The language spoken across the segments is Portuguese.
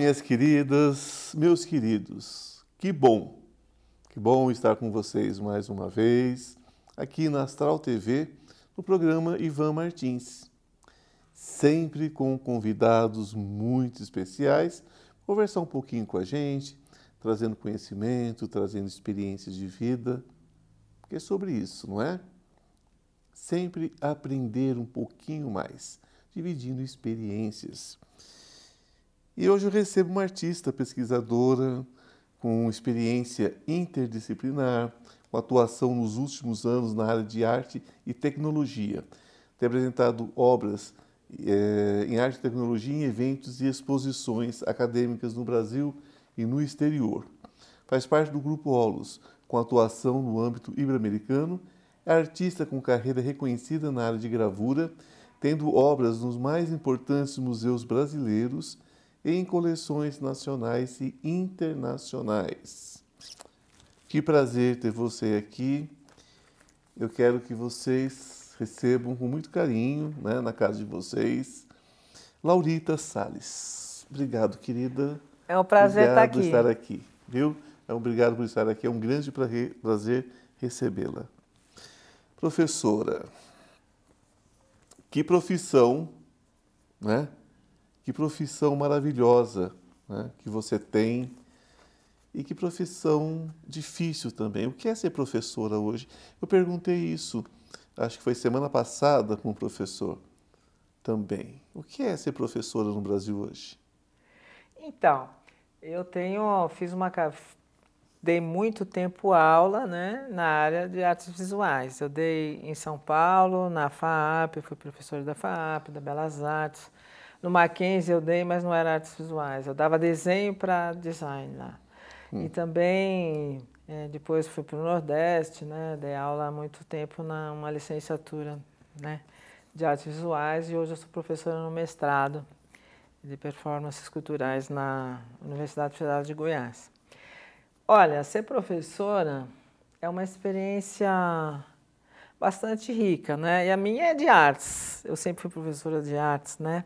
minhas queridas, meus queridos. Que bom, que bom estar com vocês mais uma vez aqui na Astral TV, no programa Ivan Martins. Sempre com convidados muito especiais, conversar um pouquinho com a gente, trazendo conhecimento, trazendo experiências de vida, porque é sobre isso, não é? Sempre aprender um pouquinho mais, dividindo experiências. E hoje eu recebo uma artista pesquisadora com experiência interdisciplinar, com atuação nos últimos anos na área de arte e tecnologia. Tem apresentado obras é, em arte e tecnologia em eventos e exposições acadêmicas no Brasil e no exterior. Faz parte do Grupo Olos, com atuação no âmbito ibero-americano. É artista com carreira reconhecida na área de gravura, tendo obras nos mais importantes museus brasileiros em coleções nacionais e internacionais. Que prazer ter você aqui. Eu quero que vocês recebam com muito carinho, né, na casa de vocês, Laurita Sales. Obrigado, querida. É um prazer estar aqui. estar aqui, viu? É um obrigado por estar aqui. É um grande prazer recebê-la. Professora, que profissão, né? Que profissão maravilhosa né, que você tem e que profissão difícil também. O que é ser professora hoje? Eu perguntei isso, acho que foi semana passada com o professor também. O que é ser professora no Brasil hoje? Então, eu tenho, fiz uma, dei muito tempo aula, né, na área de artes visuais. Eu dei em São Paulo, na FAAP, fui professora da FAAP, da Belas Artes. No Mackenzie eu dei, mas não era artes visuais. Eu dava desenho para design lá. Hum. E também, é, depois fui para o Nordeste, né? Dei aula há muito tempo na uma licenciatura, né? De artes visuais e hoje eu sou professora no mestrado de performances culturais na Universidade Federal de Goiás. Olha, ser professora é uma experiência bastante rica, né? E a minha é de artes. Eu sempre fui professora de artes, né?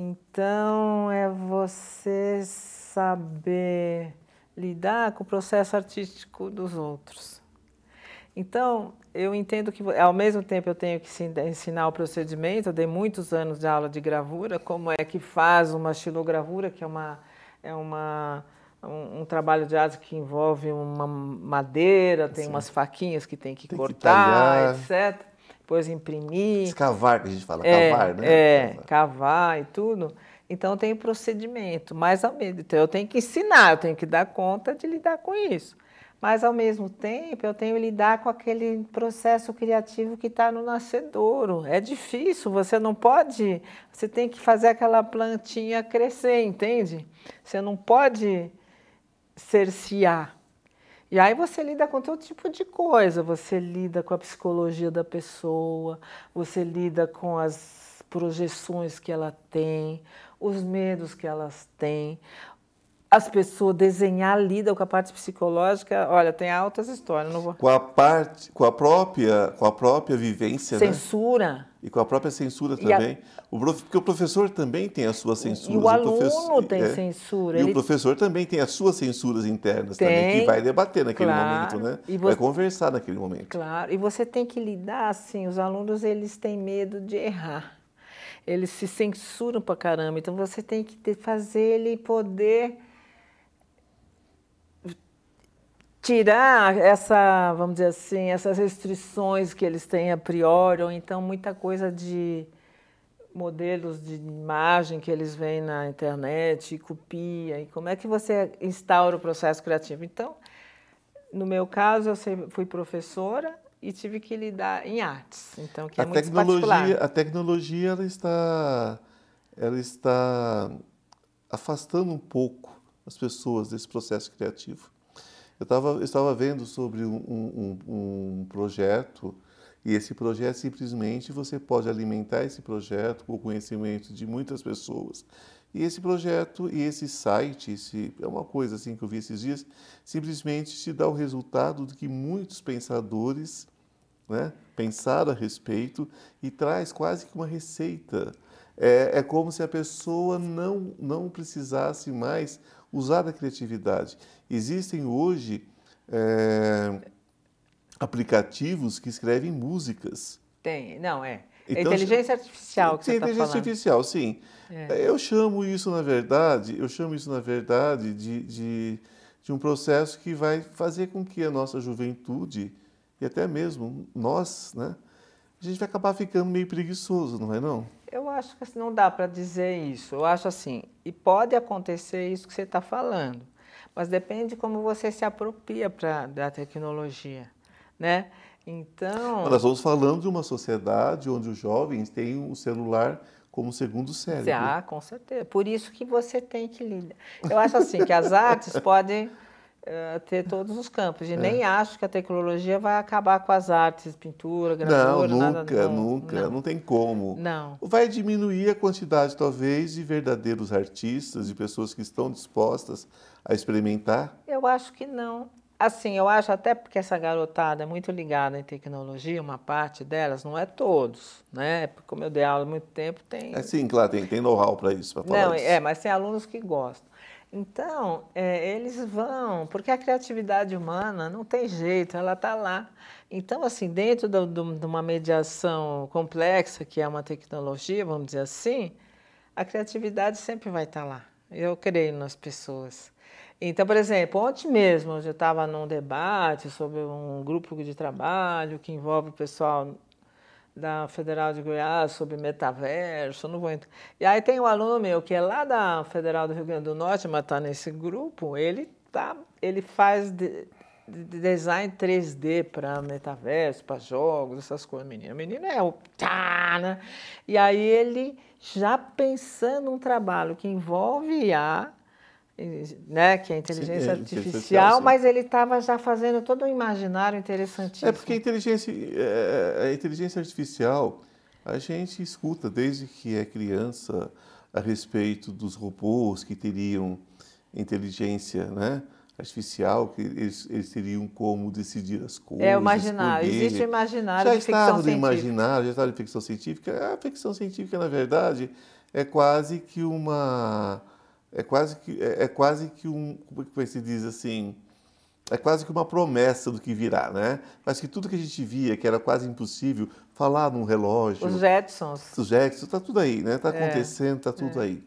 Então, é você saber lidar com o processo artístico dos outros. Então, eu entendo que, ao mesmo tempo, eu tenho que ensinar o procedimento. Eu dei muitos anos de aula de gravura, como é que faz uma estilogravura, que é, uma, é uma, um, um trabalho de arte que envolve uma madeira, tem Sim. umas faquinhas que tem que tem cortar, que etc depois imprimir. Escavar, que a gente fala, é, cavar, né? É, cavar. e tudo. Então tem procedimento, mas ao mesmo tempo eu tenho que ensinar, eu tenho que dar conta de lidar com isso. Mas ao mesmo tempo eu tenho que lidar com aquele processo criativo que está no nascedouro. É difícil, você não pode, você tem que fazer aquela plantinha crescer, entende? Você não pode cercear. E aí você lida com todo tipo de coisa, você lida com a psicologia da pessoa, você lida com as projeções que ela tem, os medos que elas têm, as pessoas desenhar lidam com a parte psicológica, olha, tem altas histórias, não vou... Com a parte, com a própria, com a própria vivência, né? censura. Né? E com a própria censura também. A... O prof... Porque o professor também tem as suas censuras. E o aluno o professor... tem é. censura. E Ele... o professor também tem as suas censuras internas tem, também, que vai debater naquele claro. momento, né? E você... Vai conversar naquele momento. Claro, e você tem que lidar assim, os alunos eles têm medo de errar. Eles se censuram pra caramba, então você tem que ter, fazer ele poder tirar essa, vamos dizer assim, essas restrições que eles têm a priori, ou então muita coisa de modelos de imagem que eles veem na internet e copia, e como é que você instaura o processo criativo. Então, no meu caso, eu fui professora e tive que lidar em artes, então que é a muito tecnologia, particular. A tecnologia ela está, ela está afastando um pouco as pessoas desse processo criativo. Eu, tava, eu estava vendo sobre um, um, um, projeto e esse projeto simplesmente você pode alimentar esse projeto com o conhecimento de muitas pessoas. E esse projeto e esse site, esse, é uma coisa assim que eu vi esses dias, simplesmente te dá o resultado do que muitos pensadores né, pensaram a respeito e traz quase que uma receita É, é como se a pessoa não, não precisasse mais usar a criatividade. Existem hoje é, aplicativos que escrevem músicas. Tem, não, é. Então, inteligência artificial que você está falando. Inteligência artificial, sim. É. Eu chamo isso, na verdade, eu chamo isso, na verdade, de, de, de um processo que vai fazer com que a nossa juventude, e até mesmo nós, né, a gente vai acabar ficando meio preguiçoso, não é não? Eu acho que não dá para dizer isso. Eu acho assim, e pode acontecer isso que você está falando, mas depende de como você se apropria pra, da tecnologia, né? Então... Nós estamos falando de uma sociedade onde os jovens têm o celular como segundo cérebro. Ah, com certeza. Por isso que você tem que lidar. Eu acho assim, que as artes podem uh, ter todos os campos. E é. nem acho que a tecnologia vai acabar com as artes, pintura, gravura, não, nunca, nada. Não, nunca, não. não tem como. Não. Vai diminuir a quantidade, talvez, de verdadeiros artistas, de pessoas que estão dispostas a experimentar? Eu acho que não. Assim, eu acho até porque essa garotada é muito ligada em tecnologia, uma parte delas, não é todos, né? Como eu dei aula há muito tempo, tem... É sim, claro, tem, tem know-how para isso, para falar Não, isso. é, mas tem alunos que gostam. Então, é, eles vão, porque a criatividade humana não tem jeito, ela está lá. Então, assim, dentro do, do, de uma mediação complexa, que é uma tecnologia, vamos dizer assim, a criatividade sempre vai estar tá lá. Eu creio nas pessoas. Então, por exemplo, ontem mesmo eu estava num debate sobre um grupo de trabalho que envolve o pessoal da Federal de Goiás sobre metaverso, não vou entrar. E aí tem um aluno meu que é lá da Federal do Rio Grande do Norte, mas está nesse grupo, ele tá, ele faz de, de design 3D para metaverso, para jogos, essas coisas. Menino, menino é o tá, né? E aí ele já pensando um trabalho que envolve IA, né, que é a inteligência sim, é, artificial, mas ele estava já fazendo todo um imaginário interessantíssimo. É porque a inteligência, é, a inteligência artificial, a gente escuta desde que é criança a respeito dos robôs que teriam inteligência né, artificial, que eles, eles teriam como decidir as coisas. É o imaginário, escolher. existe o imaginário já de ficção científica. imaginário, já estava em ficção científica. A ficção científica, na verdade, é quase que uma é quase que, é, é quase que um, como é que se diz assim, é quase que uma promessa do que virá, né? Mas que tudo que a gente via, que era quase impossível, falar num relógio... Os Jetsons. Os Jetsons, está tudo aí, né? Está é, acontecendo, está tudo é. aí.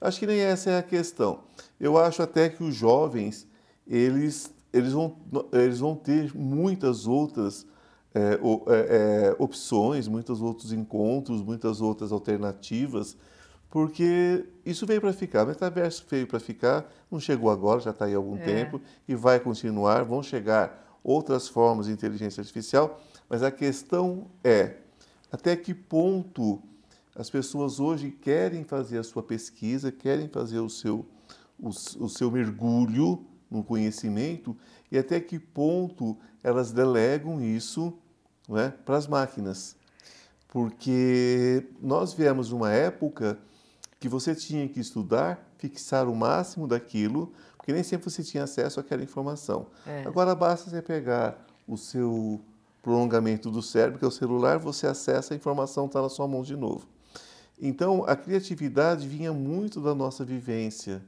Acho que nem essa é a questão. Eu acho até que os jovens, eles, eles, vão, eles vão ter muitas outras é, é, é, opções, muitos outros encontros, muitas outras alternativas porque isso veio para ficar. O metaverso veio para ficar, não chegou agora, já está aí há algum é. tempo e vai continuar. Vão chegar outras formas de inteligência artificial, mas a questão é até que ponto as pessoas hoje querem fazer a sua pesquisa, querem fazer o seu, o, o seu mergulho no conhecimento e até que ponto elas delegam isso né, para as máquinas. Porque nós viemos uma época que você tinha que estudar, fixar o máximo daquilo, porque nem sempre você tinha acesso àquela informação. É. Agora basta você pegar o seu prolongamento do cérebro, que é o celular, você acessa a informação, está na sua mão de novo. Então, a criatividade vinha muito da nossa vivência,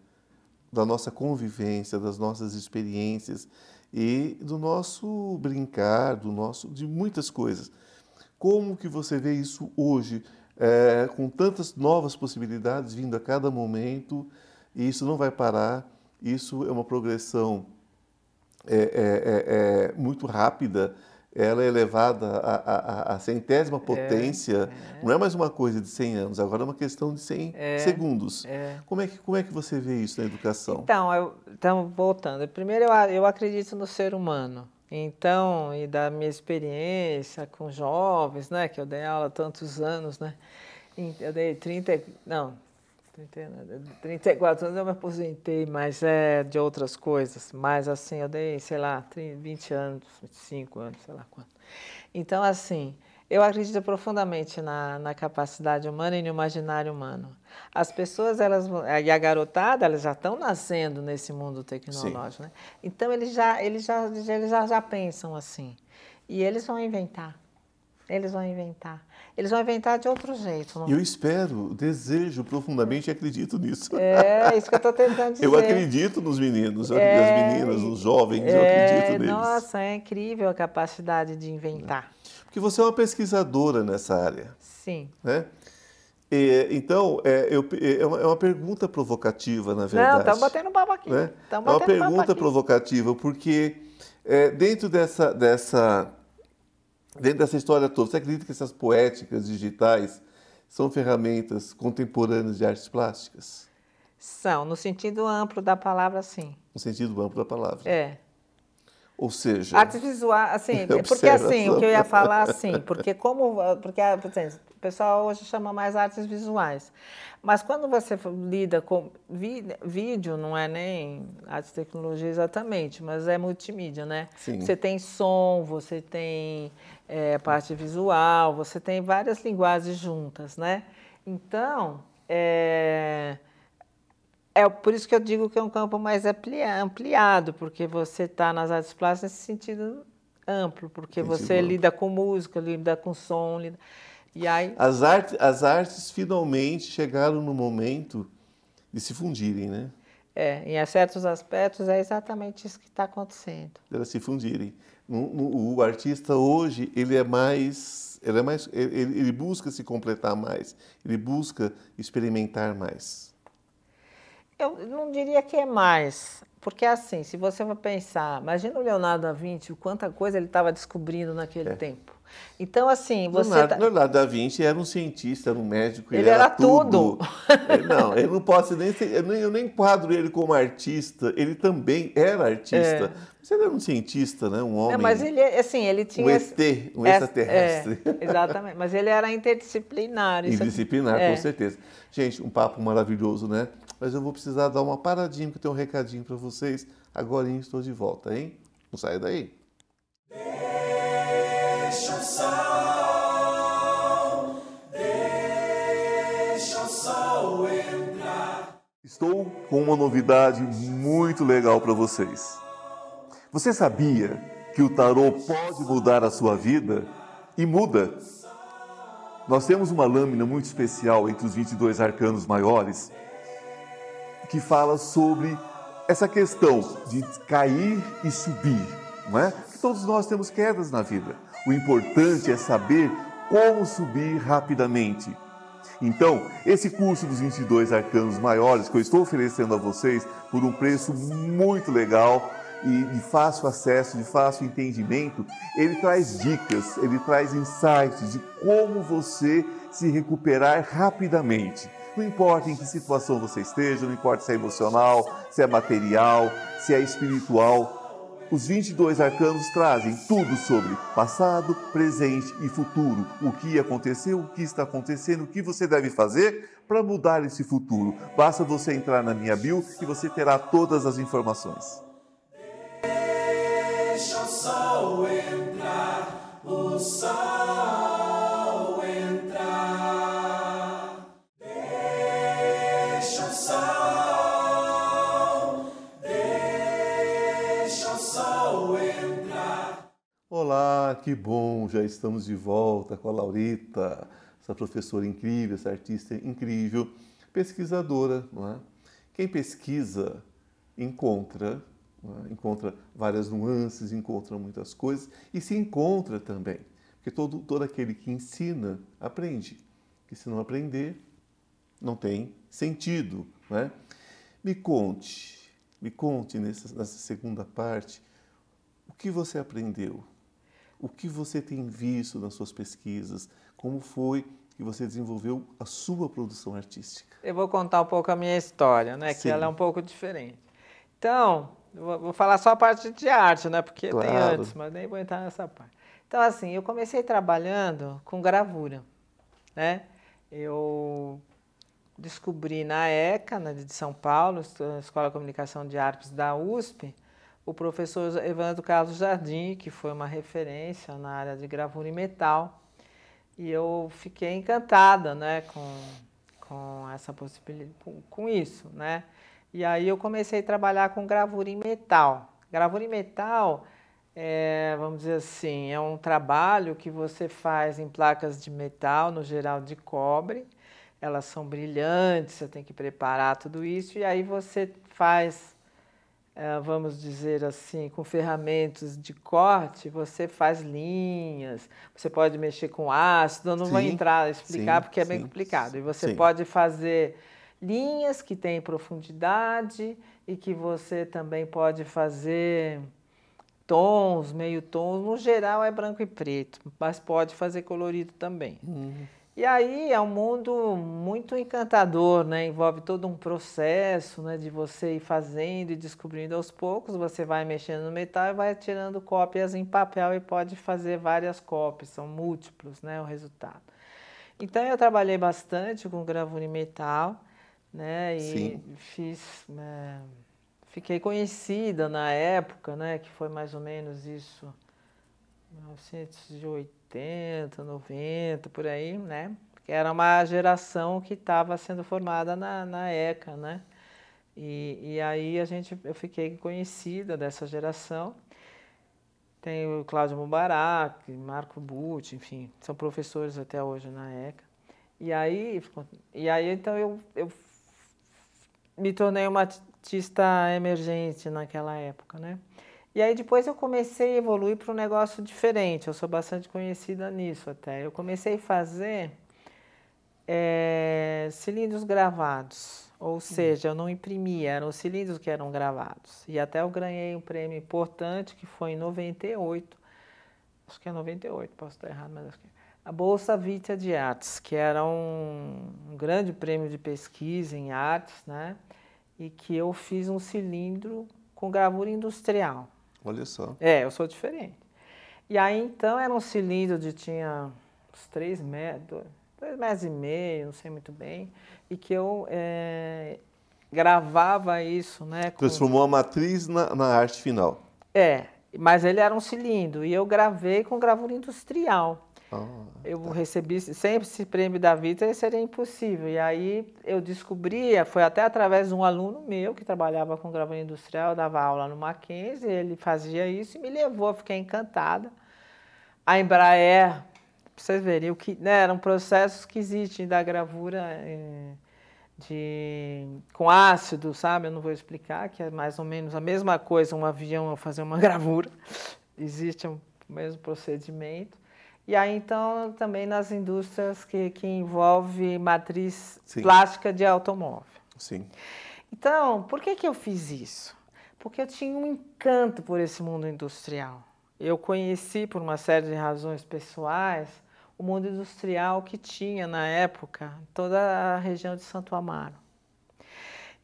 da nossa convivência, das nossas experiências e do nosso brincar, do nosso de muitas coisas. Como que você vê isso hoje? É, com tantas novas possibilidades vindo a cada momento, e isso não vai parar, isso é uma progressão é, é, é, é muito rápida, ela é elevada à, centésima potência, é, não é mais uma coisa de 100 anos, agora é uma questão de 100 segundos. Como, é que, como é que você vê isso na educação? Então, eu, então voltando, primeiro eu, eu acredito no ser humano, então, e da minha experiência com jovens, né, que eu dei aula tantos anos, né, eu dei 30, não, 34 anos eu me aposentei, mas é de outras coisas, mas assim, eu dei, sei lá, 20 anos, 25 anos, sei lá quanto. Então, assim, eu acredito profundamente na, na capacidade humana e no imaginário humano. As pessoas, elas e a garotada, elas já estão nascendo nesse mundo tecnológico, né? Então eles já, eles já, eles já, já pensam assim. E eles vão inventar. Eles vão inventar. Eles vão inventar de outro jeito. Não? Eu espero, desejo profundamente e acredito nisso. É, isso que eu estou tentando dizer. Eu acredito nos meninos, é, as meninas, nos jovens, é, eu acredito neles. Nossa, é incrível a capacidade de inventar. Porque você é uma pesquisadora nessa área. Sim. Né? E, então, é, eu, é, uma, é, uma, pergunta provocativa, na verdade. Não, estamos batendo papo aqui. Né? É uma pergunta provocativa, porque é, dentro dessa, dessa Dentro dessa história toda, você acredita que essas poéticas digitais são ferramentas contemporâneas de artes plásticas? São, no sentido amplo da palavra, sim. No sentido amplo da palavra. É. Ou seja. Artes visuais, assim, porque assim, o que eu ia falar, assim, porque como. Porque, o pessoal hoje chama mais artes visuais. Mas quando você lida com vídeo, não é nem artes e tecnologia exatamente, mas é multimídia, né? Sim. Você tem som, você tem é, parte visual, você tem várias linguagens juntas, né? Então, é, é por isso que eu digo que é um campo mais ampliado, porque você está nas artes plásticas nesse sentido amplo, porque sentido você amplo. lida com música, lida com som, lida... e aí as artes, as artes finalmente chegaram no momento de se fundirem, né? É, em certos aspectos é exatamente isso que está acontecendo. Elas se fundirem. O artista hoje ele é mais, ele é mais, ele, ele busca se completar mais, ele busca experimentar mais. Eu não diria que é mais, porque assim, se você for pensar, imagina o Leonardo da Vinci, o quanta coisa ele estava descobrindo naquele é. tempo. Então, assim, você. Leonardo, tá... Leonardo da Vinci era um cientista, era um médico, ele, ele era, era tudo. tudo. ele, não, ele não pode nem ser. Eu nem, eu nem enquadro ele como artista, ele também era artista. É. Mas ele era um cientista, né? Um homem. É, mas ele, assim, ele tinha. Um ET, um extraterrestre. É, exatamente. Mas ele era interdisciplinar. Interdisciplinar, com é. certeza. Gente, um papo maravilhoso, né? Mas eu vou precisar dar uma paradinha, porque eu tenho um recadinho para vocês. Agora estou de volta, hein? Não saia daí. Deixa o sol, deixa o sol entrar. Estou com uma novidade muito legal para vocês. Você sabia que o tarô pode mudar a sua vida? E muda. Nós temos uma lâmina muito especial entre os 22 arcanos maiores que fala sobre essa questão de cair e subir, não é? Todos nós temos quedas na vida. O importante é saber como subir rapidamente. Então, esse curso dos 22 arcanos maiores que eu estou oferecendo a vocês por um preço muito legal, e de fácil acesso, de fácil entendimento, ele traz dicas, ele traz insights de como você se recuperar rapidamente. Não importa em que situação você esteja, não importa se é emocional, se é material, se é espiritual, os 22 arcanos trazem tudo sobre passado, presente e futuro. O que aconteceu, o que está acontecendo, o que você deve fazer para mudar esse futuro. Basta você entrar na minha bio e você terá todas as informações. Deixa o sol entrar, o sol Olá, que bom, já estamos de volta com a Laurita, essa professora incrível, essa artista incrível, pesquisadora, não é? Quem pesquisa encontra né? encontra várias nuances, encontra muitas coisas e se encontra também, porque todo, todo aquele que ensina aprende, que se não aprender não tem sentido. Né? Me conte, me conte nessa, nessa segunda parte o que você aprendeu, o que você tem visto nas suas pesquisas, como foi que você desenvolveu a sua produção artística. Eu vou contar um pouco a minha história, né? Sim. Que ela é um pouco diferente. Então, Vou falar só a parte de arte, né? Porque claro. tem antes, mas nem vou entrar nessa parte. Então, assim, eu comecei trabalhando com gravura, né? Eu descobri na ECA, na de São Paulo, Escola de Comunicação de Artes da USP, o professor Evandro Carlos Jardim, que foi uma referência na área de gravura em metal. E eu fiquei encantada, né, com, com essa possibilidade, com, com isso, né? E aí eu comecei a trabalhar com gravura em metal. Gravura em metal é, vamos dizer assim, é um trabalho que você faz em placas de metal, no geral de cobre. Elas são brilhantes, você tem que preparar tudo isso e aí você faz, vamos dizer assim, com ferramentas de corte, você faz linhas, você pode mexer com ácido, eu não sim, vou entrar a explicar sim, porque é bem sim, complicado. E você pode fazer linhas que têm profundidade e que você também pode fazer tons, meio tons, no geral é branco e preto, mas pode fazer colorido também. Uhum. E aí é um mundo muito encantador, né? Envolve todo um processo, né? De você ir fazendo e descobrindo aos poucos. Você vai mexendo no metal e vai tirando cópias em papel e pode fazer várias cópias, são múltiplos, né? O resultado. Então eu trabalhei bastante com gravura em metal, né? E Sim. fiz é, Fiquei conhecida na época, né, que foi mais ou menos isso, 1980, 90, por aí, né? Era uma geração que estava sendo formada na, na ECA, né? E, e aí a gente, eu fiquei conhecida dessa geração. Tem o Cláudio Mubarak, Marco Butti, enfim, são professores até hoje na ECA. E aí, e aí então eu, eu me tornei uma artista emergente naquela época, né? E aí depois eu comecei a evoluir para um negócio diferente. Eu sou bastante conhecida nisso até. Eu comecei a fazer é, cilindros gravados, ou seja, eu não imprimia, eram os cilindros que eram gravados. E até eu ganhei um prêmio importante que foi em 98, acho que é 98, posso estar errado, mas acho que é. A Bolsa Vita de Artes, que era um, um grande prêmio de pesquisa em artes, né? e que eu fiz um cilindro com gravura industrial. Olha só. É, eu sou diferente. E aí então era um cilindro de tinha uns três metros, dois metros e meio, não sei muito bem, e que eu é, gravava isso, né? Com... Transformou a matriz na, na arte final. É, mas ele era um cilindro e eu gravei com gravura industrial. Ah, eu tá. recebi sempre esse prêmio da vida seria impossível. E aí eu descobria, foi até através de um aluno meu que trabalhava com gravura industrial, dava aula no Mackenzie, ele fazia isso e me levou, eu fiquei encantada. A Embraer, para vocês verem, o que, né, eram processos que existem da gravura eh, de, com ácido, sabe? Eu não vou explicar, que é mais ou menos a mesma coisa, um avião fazer uma gravura. Existe o mesmo procedimento. E aí, então, também nas indústrias que, que envolve matriz Sim. plástica de automóvel. Sim. Então, por que, que eu fiz isso? Porque eu tinha um encanto por esse mundo industrial. Eu conheci, por uma série de razões pessoais, o mundo industrial que tinha, na época, toda a região de Santo Amaro.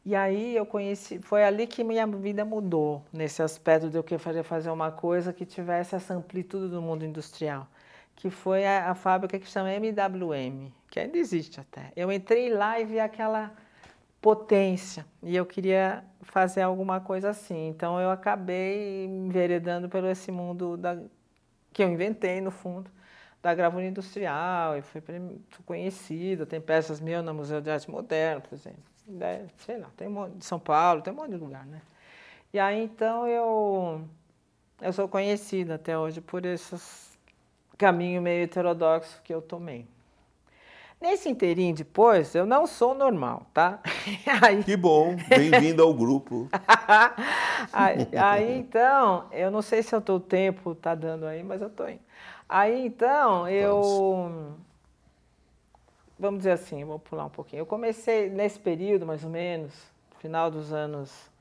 E aí eu conheci, foi ali que minha vida mudou, nesse aspecto de eu querer fazer uma coisa que tivesse essa amplitude do mundo industrial que foi a, a, fábrica que chama MWM, que ainda existe até. Eu entrei lá e vi aquela potência e eu queria fazer alguma coisa assim. Então eu acabei enveredando pelo esse mundo da, que eu inventei no fundo da gravura industrial e foi conhecido. Tem peças minhas no Museu de Arte Moderna, por exemplo. Sei lá, tem um monte de São Paulo, tem um monte de lugar, né? E aí então eu eu sou conhecida até hoje por essas caminho meio heterodoxo que eu tomei. Nesse inteirinho depois, eu não sou normal, tá? Aí... Que bom, bem-vindo ao grupo. aí, aí, então, eu não sei se eu tô, o tempo tá dando aí, mas eu tô indo. Aí então, eu... Vamos. Vamos dizer assim, vou pular um pouquinho. Eu comecei nesse período, mais ou menos, final dos anos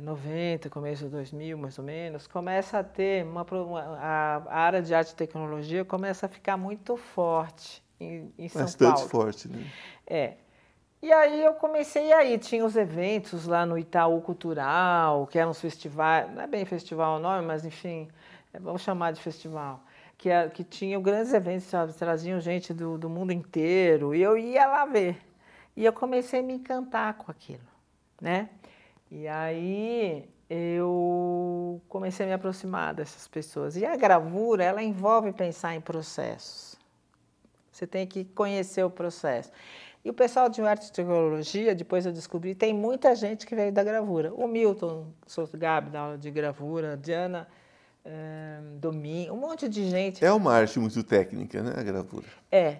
90, começo de 2000, mais ou menos, começa a ter uma, a, a área de arte e tecnologia começa a ficar muito forte em, em São Bastante Paulo. forte, né? É. E aí eu comecei aí, tinha os eventos lá no Itaú Cultural, que eram os festivais, não é bem festival o nome, mas enfim, é, vamos chamar de festival, que, é, que tinham grandes eventos, sabe, traziam gente do, do mundo inteiro, e eu ia lá ver. E eu comecei a me encantar com aquilo, né? E aí eu comecei a me aproximar dessas pessoas. E a gravura, ela envolve pensar em processos. Você tem que conhecer o processo. E o pessoal de arte e tecnologia, depois eu descobri, tem muita gente que veio da gravura. O Milton Souto Gabi, da aula de gravura, a Diana é, Domingo, um monte de gente. É uma arte muito técnica, né, a gravura? É.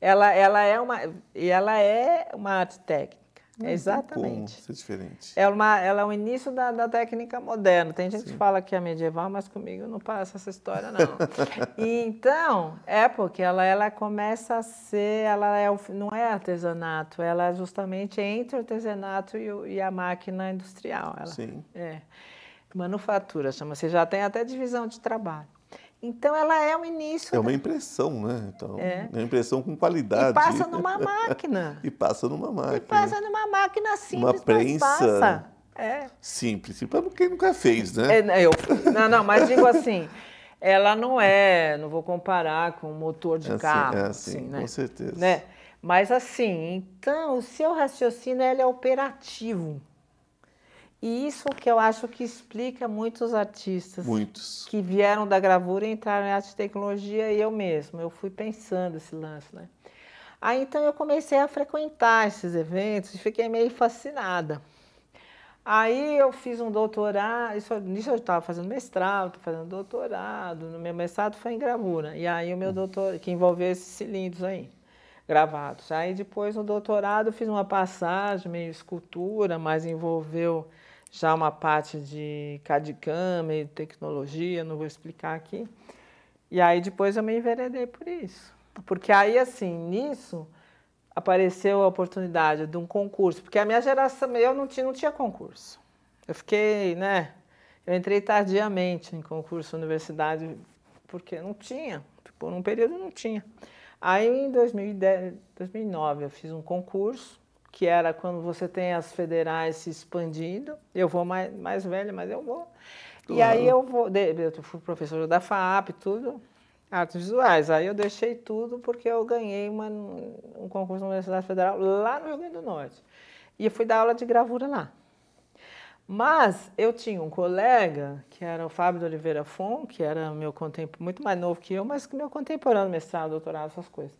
Ela, ela é uma, e ela é uma arte técnica. Não exatamente. Como ser diferente. É uma, ela é o início da, da técnica moderna. Tem gente Sim. que fala que é medieval, mas comigo não passa essa história, não. então, é porque ela, ela começa a ser, ela é, não é artesanato, ela é justamente entre o artesanato e, o, e a máquina industrial. Ela, Sim. É. Manufatura, chama-se. Já tem até divisão de trabalho. Então ela é o início. É uma impressão, né? Então, é. uma impressão com qualidade. E passa numa máquina. e passa numa máquina. E passa numa máquina simples. Uma prensa. É. Simples, para quem nunca fez, né? É, eu, não, não, mas digo assim, ela não é, não vou comparar com motor de é carro. é assim, assim né? com certeza. Né? Mas assim, então o seu raciocínio é operativo. E isso que eu acho que explica muitos artistas muitos. que vieram da gravura e entraram em arte e tecnologia e eu mesmo. Eu fui pensando esse lance, né? Aí então eu comecei a frequentar esses eventos e fiquei meio fascinada. Aí eu fiz um doutorado, isso, nisso eu estava fazendo mestrado, fazendo doutorado. No meu mestrado foi em gravura. E aí o meu doutor, que envolveu esses cilindros aí, gravados. Aí depois no doutorado fiz uma passagem, meio escultura, mas envolveu já uma parte de CAD-CAM e tecnologia, não vou explicar aqui. E aí depois eu me enveredei por isso. Porque aí, assim, nisso apareceu a oportunidade de um concurso, porque a minha geração, eu não tinha, não tinha concurso. Eu fiquei, né, eu entrei tardiamente em concurso universidade, porque não tinha, por um período não tinha. Aí em 2010, 2009 eu fiz um concurso, que era quando você tem as federais se expandindo. Eu vou mais, mais velha, mas eu vou. Claro. E aí eu vou, eu fui professora da FAP, tudo, artes visuais. Aí eu deixei tudo porque eu ganhei uma, um concurso na Universidade Federal lá no Rio Grande do Norte. E eu fui dar aula de gravura lá. Mas eu tinha um colega, que era o Fábio de Oliveira Fon, que era meu contemporâneo, muito mais novo que eu, mas meu contemporâneo, mestrado, doutorado, essas coisas.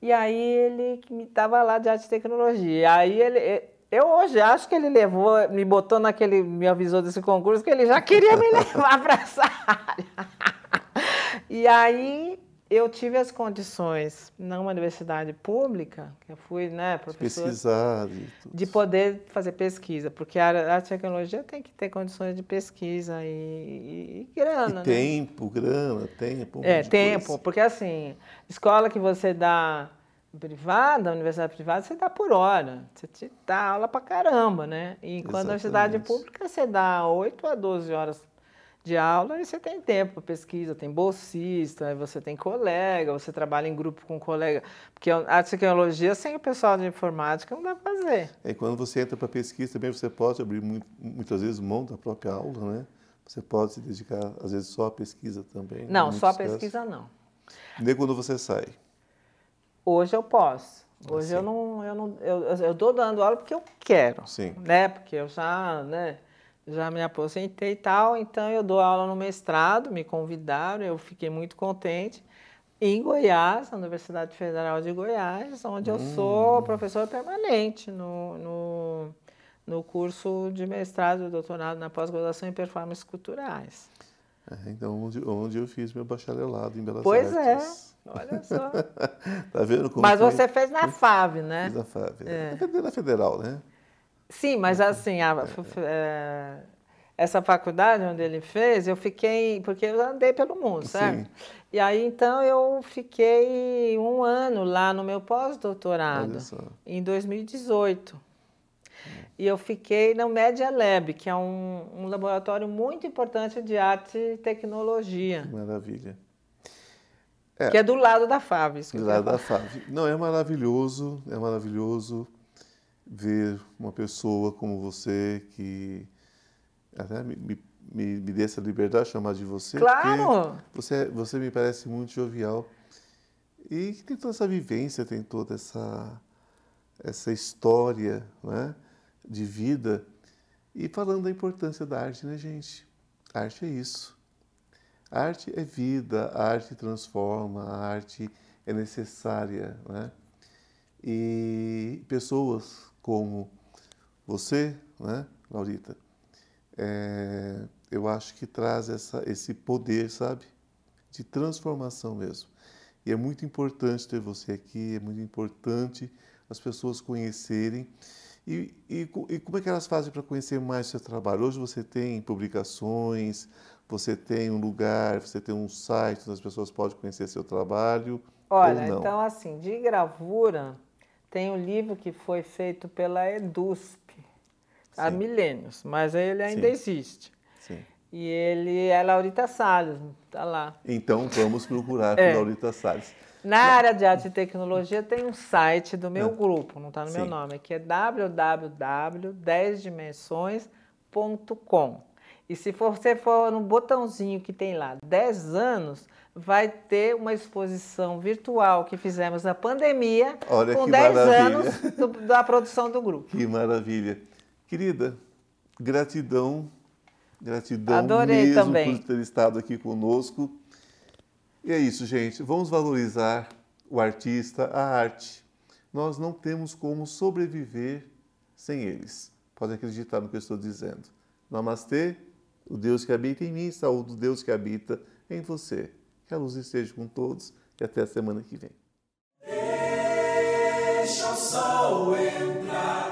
E aí ele estava lá de arte e tecnologia. Aí ele, eu hoje acho que ele levou, me botou naquele, me avisou desse concurso que ele já queria me levar para essa área. E aí eu tive as condições numa universidade pública, que eu fui, né, professor, pesquisar, de poder fazer pesquisa, porque a e tecnologia tem que ter condições de pesquisa e, e, e grana, e né? tempo, grana, tempo. É, tempo, coisa. porque assim, escola que você dá privada, universidade privada, você dá por hora, você te dá aula pra caramba, né? E quando a universidade pública, você dá 8 a 12 horas de aula e você tem tempo para pesquisa, tem bolsista, você tem colega, você trabalha em grupo com colega. Porque a tecnologia sem o pessoal de informática não dá para fazer. E quando você entra para pesquisa também você pode abrir muito, muitas vezes mão da própria aula, né? Você pode se dedicar, às vezes, só à pesquisa também. Não, só a pesquisa não. Nem quando você sai. Hoje eu posso. Hoje eu não, eu não, eu, eu dando aula porque eu quero, Sim. né? Porque eu já, né? Já me aposentei e tal, então eu dou aula no mestrado, me convidaram, eu fiquei muito contente. Em Goiás, na Universidade Federal de Goiás, onde hum. eu sou professor permanente no, no, no curso de mestrado e doutorado na pós-graduação em performances culturais. É, então, onde, onde eu fiz meu bacharelado em Belas pois é, Artes. Pois é, olha só. tá vendo como Mas foi? você fez na FAV, né? Fiz na FAV, é. na Federal, né? Sim, mas assim, a, é, essa faculdade onde ele fez, eu fiquei, porque eu andei pelo mundo, certo? Sim. E aí então eu fiquei um ano lá no meu pós-doutorado, em 2018. E eu fiquei no Media Lab, que é um, um laboratório muito importante de arte e tecnologia. Que maravilha. É, que é do lado da FAV. Do lado da FAV. Não, é maravilhoso, é maravilhoso ver uma pessoa como você que até me, me, me dê essa liberdade de chamar de você. Claro! Você, você me parece muito jovial e que tem toda essa vivência, tem toda essa, essa história né, de vida. E falando da importância da arte, né, gente? A arte é isso. A arte é vida, a arte transforma, a arte é necessária, né? E pessoas como você, né, Laurita, é, eu acho que traz essa, esse poder, sabe? De transformação mesmo. E é muito importante ter você aqui, é muito importante as pessoas conhecerem. E, e, e como é que elas fazem para conhecer mais o seu trabalho? Hoje você tem publicações, você tem um lugar, você tem um site onde as pessoas podem conhecer seu trabalho. Olha, então assim, de gravura, tem um livro que foi feito pela EDUSP há milênios, mas ele ainda Sim. existe. Sim. E ele é Laurita Salles, está lá. Então vamos procurar é. por Laurita Salles. Na área de arte e tecnologia tem um site do meu é. grupo, não está no Sim. meu nome, que é www.10dimensões.com. E se você for no botãozinho que tem lá 10 anos, vai ter uma exposição virtual que fizemos na pandemia Olha com 10 maravilha. anos do, da produção do grupo. Que maravilha. Querida, gratidão, gratidão Adorei mesmo também. por ter estado aqui conosco. E é isso, gente. Vamos valorizar o artista, a arte. Nós não temos como sobreviver sem eles. Podem acreditar no que eu estou dizendo. Namastê, o Deus que habita em mim, saúde do Deus que habita em você. Que a luz esteja com todos e até a semana que vem. Deixa o sol entrar.